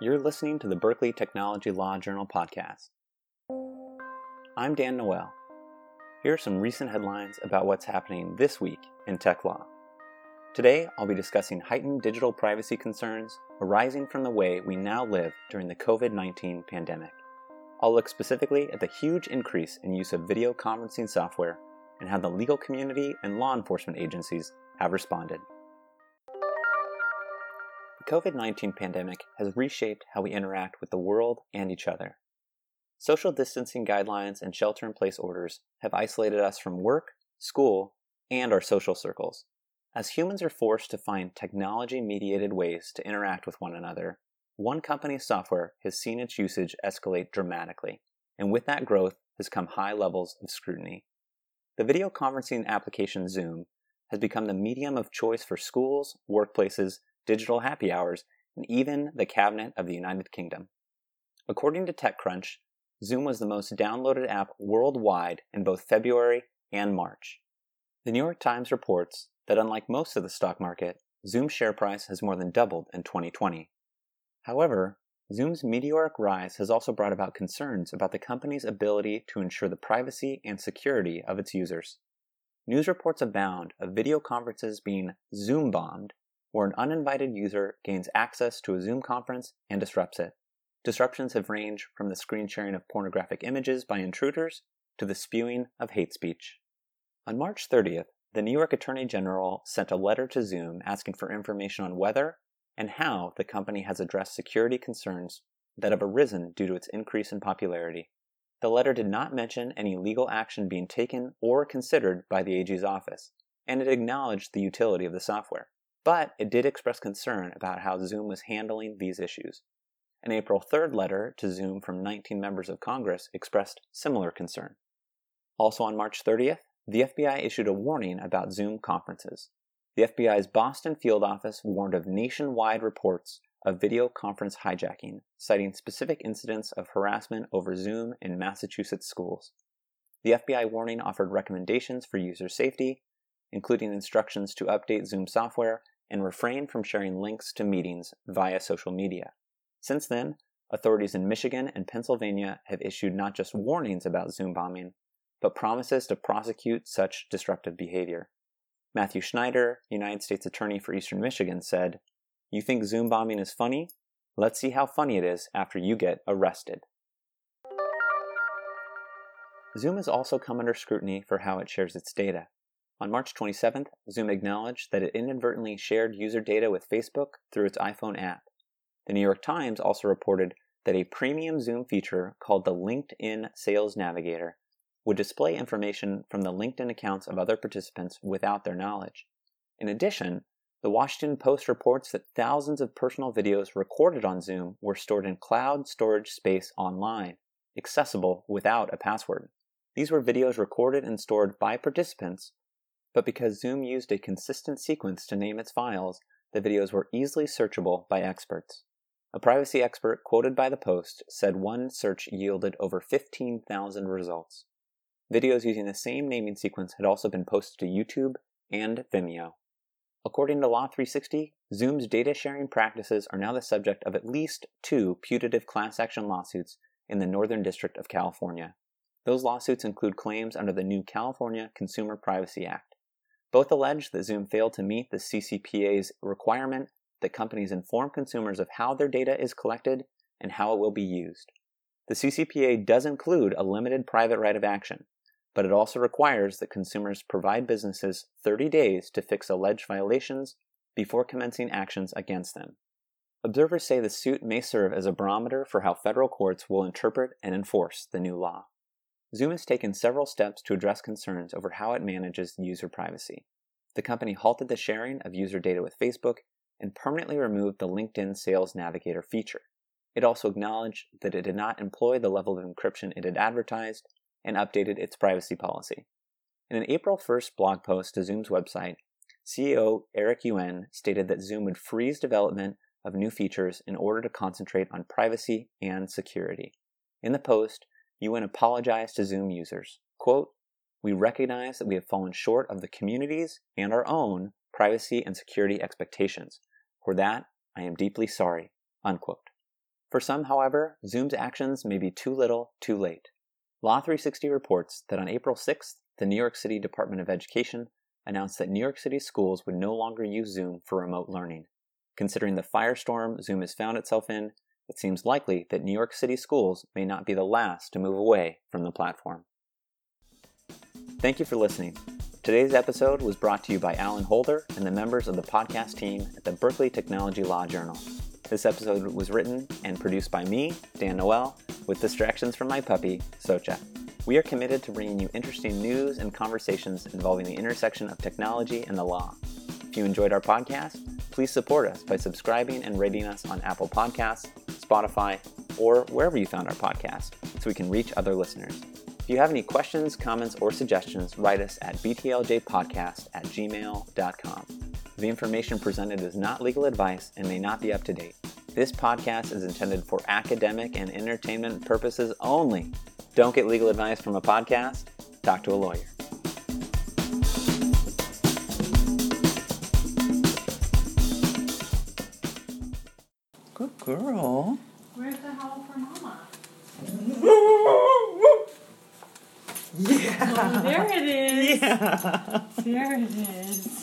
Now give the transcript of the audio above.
You're listening to the Berkeley Technology Law Journal podcast. I'm Dan Noel. Here are some recent headlines about what's happening this week in tech law. Today, I'll be discussing heightened digital privacy concerns arising from the way we now live during the COVID 19 pandemic. I'll look specifically at the huge increase in use of video conferencing software and how the legal community and law enforcement agencies have responded. The COVID 19 pandemic has reshaped how we interact with the world and each other. Social distancing guidelines and shelter in place orders have isolated us from work, school, and our social circles. As humans are forced to find technology mediated ways to interact with one another, one company's software has seen its usage escalate dramatically, and with that growth has come high levels of scrutiny. The video conferencing application Zoom has become the medium of choice for schools, workplaces, digital happy hours, and even the Cabinet of the United Kingdom. According to TechCrunch, Zoom was the most downloaded app worldwide in both February and March. The New York Times reports that unlike most of the stock market, Zoom's share price has more than doubled in 2020. However, Zoom's meteoric rise has also brought about concerns about the company's ability to ensure the privacy and security of its users. News reports abound of video conferences being Zoom bombed where an uninvited user gains access to a Zoom conference and disrupts it. Disruptions have ranged from the screen sharing of pornographic images by intruders to the spewing of hate speech. On March 30th, the New York Attorney General sent a letter to Zoom asking for information on whether and how the company has addressed security concerns that have arisen due to its increase in popularity. The letter did not mention any legal action being taken or considered by the AG's office, and it acknowledged the utility of the software. But it did express concern about how Zoom was handling these issues. An April 3rd letter to Zoom from 19 members of Congress expressed similar concern. Also on March 30th, the FBI issued a warning about Zoom conferences. The FBI's Boston field office warned of nationwide reports of video conference hijacking, citing specific incidents of harassment over Zoom in Massachusetts schools. The FBI warning offered recommendations for user safety, including instructions to update Zoom software and refrain from sharing links to meetings via social media. Since then, authorities in Michigan and Pennsylvania have issued not just warnings about Zoom bombing, but promises to prosecute such disruptive behavior. Matthew Schneider, United States Attorney for Eastern Michigan, said, You think Zoom bombing is funny? Let's see how funny it is after you get arrested. Zoom has also come under scrutiny for how it shares its data. On March 27th, Zoom acknowledged that it inadvertently shared user data with Facebook through its iPhone app. The New York Times also reported that a premium Zoom feature called the LinkedIn Sales Navigator would display information from the LinkedIn accounts of other participants without their knowledge. In addition, the Washington Post reports that thousands of personal videos recorded on Zoom were stored in cloud storage space online, accessible without a password. These were videos recorded and stored by participants but because Zoom used a consistent sequence to name its files, the videos were easily searchable by experts. A privacy expert quoted by the Post said one search yielded over 15,000 results. Videos using the same naming sequence had also been posted to YouTube and Vimeo. According to Law 360, Zoom's data sharing practices are now the subject of at least two putative class action lawsuits in the Northern District of California. Those lawsuits include claims under the new California Consumer Privacy Act. Both allege that Zoom failed to meet the CCPA's requirement that companies inform consumers of how their data is collected and how it will be used. The CCPA does include a limited private right of action, but it also requires that consumers provide businesses 30 days to fix alleged violations before commencing actions against them. Observers say the suit may serve as a barometer for how federal courts will interpret and enforce the new law. Zoom has taken several steps to address concerns over how it manages user privacy. The company halted the sharing of user data with Facebook and permanently removed the LinkedIn Sales Navigator feature. It also acknowledged that it did not employ the level of encryption it had advertised and updated its privacy policy. In an April 1st blog post to Zoom's website, CEO Eric Yuan stated that Zoom would freeze development of new features in order to concentrate on privacy and security. In the post, Yuan apologized to Zoom users. Quote, we recognize that we have fallen short of the community's and our own privacy and security expectations. For that, I am deeply sorry. Unquote. For some, however, Zoom's actions may be too little, too late. Law 360 reports that on April 6th, the New York City Department of Education announced that New York City schools would no longer use Zoom for remote learning. Considering the firestorm Zoom has found itself in, it seems likely that New York City schools may not be the last to move away from the platform. Thank you for listening. Today's episode was brought to you by Alan Holder and the members of the podcast team at the Berkeley Technology Law Journal. This episode was written and produced by me, Dan Noel, with distractions from my puppy, Socha. We are committed to bringing you interesting news and conversations involving the intersection of technology and the law. If you enjoyed our podcast, please support us by subscribing and rating us on Apple Podcasts, Spotify, or wherever you found our podcast so we can reach other listeners. If you have any questions, comments, or suggestions, write us at btljpodcast at gmail.com. The information presented is not legal advice and may not be up to date. This podcast is intended for academic and entertainment purposes only. Don't get legal advice from a podcast, talk to a lawyer. Good girl. Where's the howl for mama? Yeah. Oh, there it is. Yeah. There it is.